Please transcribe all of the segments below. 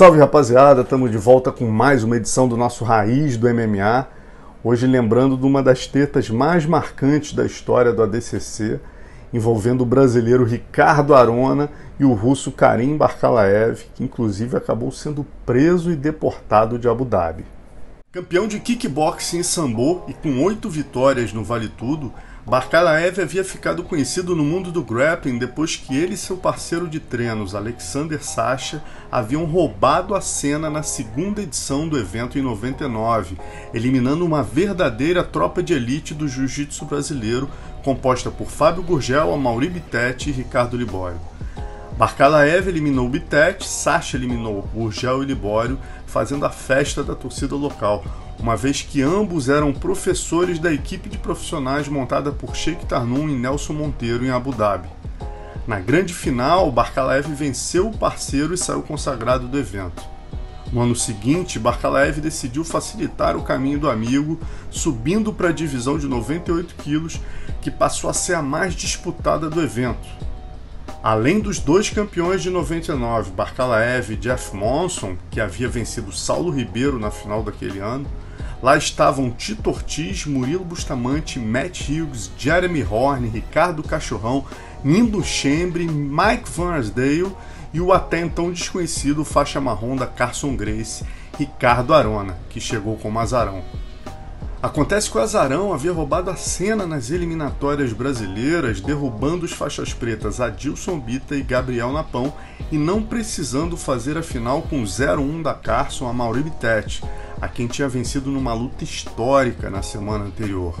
Salve rapaziada, estamos de volta com mais uma edição do nosso Raiz do MMA. Hoje lembrando de uma das tetas mais marcantes da história do ADCC, envolvendo o brasileiro Ricardo Arona e o russo Karim Barkalaev, que inclusive acabou sendo preso e deportado de Abu Dhabi. Campeão de kickboxing em sambo e com oito vitórias no Vale Tudo, Barkalaev havia ficado conhecido no mundo do grappling depois que ele e seu parceiro de treinos, Alexander Sacha, haviam roubado a cena na segunda edição do evento em 99, eliminando uma verdadeira tropa de elite do jiu-jitsu brasileiro, composta por Fábio Gurgel, Amaury Bittetti e Ricardo Libório. Barkalaev eliminou Bittet, Sasha eliminou Urgel e Libório, fazendo a festa da torcida local, uma vez que ambos eram professores da equipe de profissionais montada por Sheikh Tarnum e Nelson Monteiro em Abu Dhabi. Na grande final, Barkalaev venceu o parceiro e saiu consagrado do evento. No ano seguinte, Barkalaev decidiu facilitar o caminho do amigo, subindo para a divisão de 98 quilos, que passou a ser a mais disputada do evento. Além dos dois campeões de 99, Barkalaev e Jeff Monson, que havia vencido Saulo Ribeiro na final daquele ano, lá estavam Tito Ortiz, Murilo Bustamante, Matt Hughes, Jeremy Horn, Ricardo Cachorrão, Nindo Chembre, Mike Van Arsdale e o até então desconhecido faixa marrom da Carson Grace, Ricardo Arona, que chegou como azarão. Acontece que o Azarão havia roubado a cena nas eliminatórias brasileiras, derrubando os faixas pretas Adilson Bita e Gabriel Napão e não precisando fazer a final com 0-1 da Carson a Mauri Bittet, a quem tinha vencido numa luta histórica na semana anterior.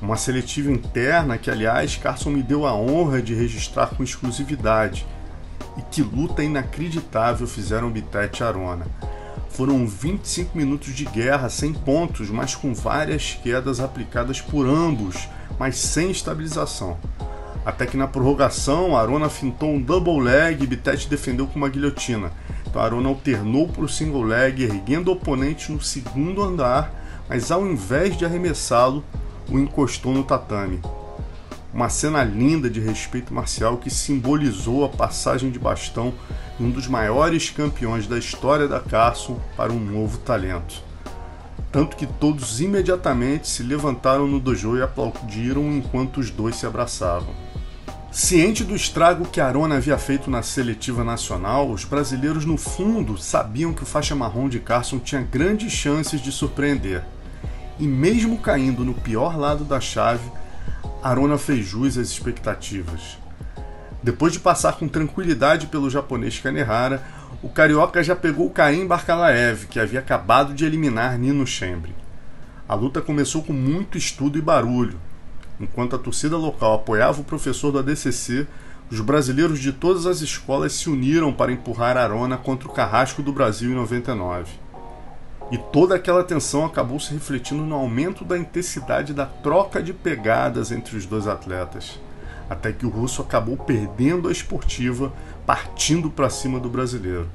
Uma seletiva interna que, aliás, Carson me deu a honra de registrar com exclusividade. E que luta inacreditável fizeram Bittet e Arona. Foram 25 minutos de guerra sem pontos, mas com várias quedas aplicadas por ambos, mas sem estabilização. Até que na prorrogação, Arona fintou um double leg e Bittet defendeu com uma guilhotina. Arona alternou para o single leg, erguendo o oponente no segundo andar, mas ao invés de arremessá-lo, o encostou no tatame. Uma cena linda de respeito marcial que simbolizou a passagem de bastão de um dos maiores campeões da história da Carson para um novo talento. Tanto que todos imediatamente se levantaram no dojo e aplaudiram enquanto os dois se abraçavam. Ciente do estrago que Arona havia feito na seletiva nacional, os brasileiros no fundo sabiam que o faixa marrom de Carson tinha grandes chances de surpreender. E mesmo caindo no pior lado da chave, Arona fez jus às expectativas. Depois de passar com tranquilidade pelo japonês Kanehara, o carioca já pegou Karim Barkalaev, que havia acabado de eliminar Nino Chembre. A luta começou com muito estudo e barulho. Enquanto a torcida local apoiava o professor do ADCC, os brasileiros de todas as escolas se uniram para empurrar Arona contra o carrasco do Brasil em 99. E toda aquela tensão acabou se refletindo no aumento da intensidade da troca de pegadas entre os dois atletas, até que o russo acabou perdendo a esportiva, partindo para cima do brasileiro.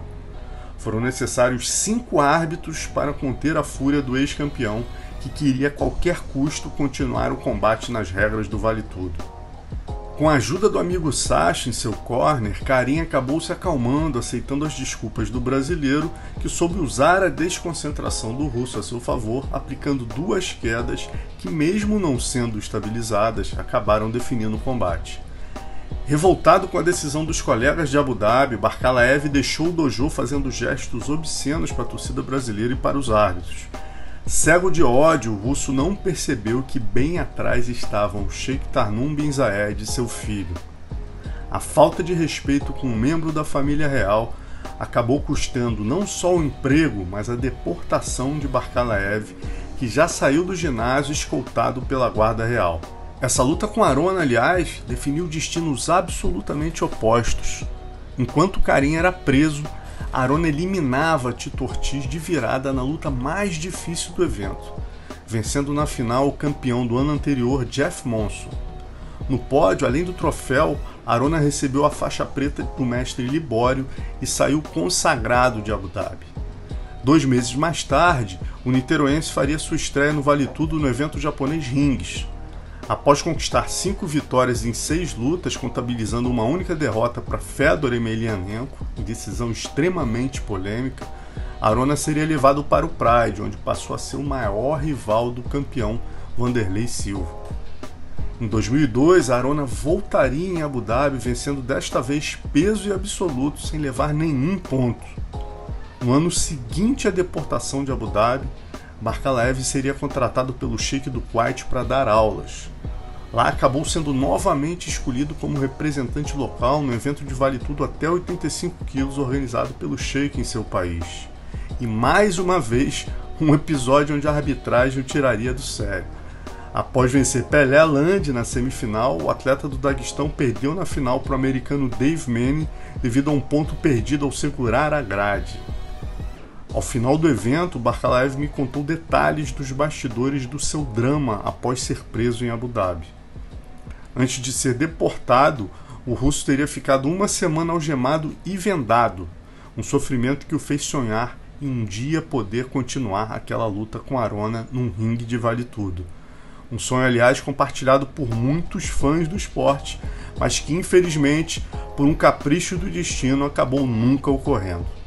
Foram necessários cinco árbitros para conter a fúria do ex-campeão, que queria a qualquer custo continuar o combate nas regras do Vale Tudo. Com a ajuda do amigo Sacha em seu corner, Karim acabou se acalmando, aceitando as desculpas do brasileiro, que soube usar a desconcentração do russo a seu favor, aplicando duas quedas que, mesmo não sendo estabilizadas, acabaram definindo o combate. Revoltado com a decisão dos colegas de Abu Dhabi, Barkalaev deixou o dojo fazendo gestos obscenos para a torcida brasileira e para os árbitros. Cego de ódio, o russo não percebeu que bem atrás estavam Sheikh Tarnum bin Zayed e seu filho. A falta de respeito com um membro da família real acabou custando não só o emprego, mas a deportação de Barkalaev, que já saiu do ginásio escoltado pela guarda real. Essa luta com Arona, aliás, definiu destinos absolutamente opostos. Enquanto Karim era preso, Arona eliminava Tito Ortiz de virada na luta mais difícil do evento, vencendo na final o campeão do ano anterior, Jeff Monson. No pódio, além do troféu, Arona recebeu a faixa preta do mestre Libório e saiu consagrado de Abu Dhabi. Dois meses mais tarde, o niteroense faria sua estreia no Vale Tudo no evento japonês Rings. Após conquistar cinco vitórias em seis lutas, contabilizando uma única derrota para Fedor Emelianenko, em decisão extremamente polêmica, Arona seria levado para o Pride, onde passou a ser o maior rival do campeão Vanderlei Silva. Em 2002, Arona voltaria em Abu Dhabi, vencendo desta vez peso e absoluto, sem levar nenhum ponto. No ano seguinte à deportação de Abu Dhabi, Barkalaev seria contratado pelo Sheikh do Kuwait para dar aulas. Lá acabou sendo novamente escolhido como representante local no evento de vale tudo até 85 quilos organizado pelo Sheikh em seu país. E mais uma vez, um episódio onde a arbitragem o tiraria do sério. Após vencer Pelé Land na semifinal, o atleta do Daguestão perdeu na final para o americano Dave Manning devido a um ponto perdido ao segurar a grade. Ao final do evento, Barkalaev me contou detalhes dos bastidores do seu drama após ser preso em Abu Dhabi. Antes de ser deportado, o russo teria ficado uma semana algemado e vendado, um sofrimento que o fez sonhar em um dia poder continuar aquela luta com Arona num ringue de vale tudo. Um sonho, aliás, compartilhado por muitos fãs do esporte, mas que infelizmente, por um capricho do destino, acabou nunca ocorrendo.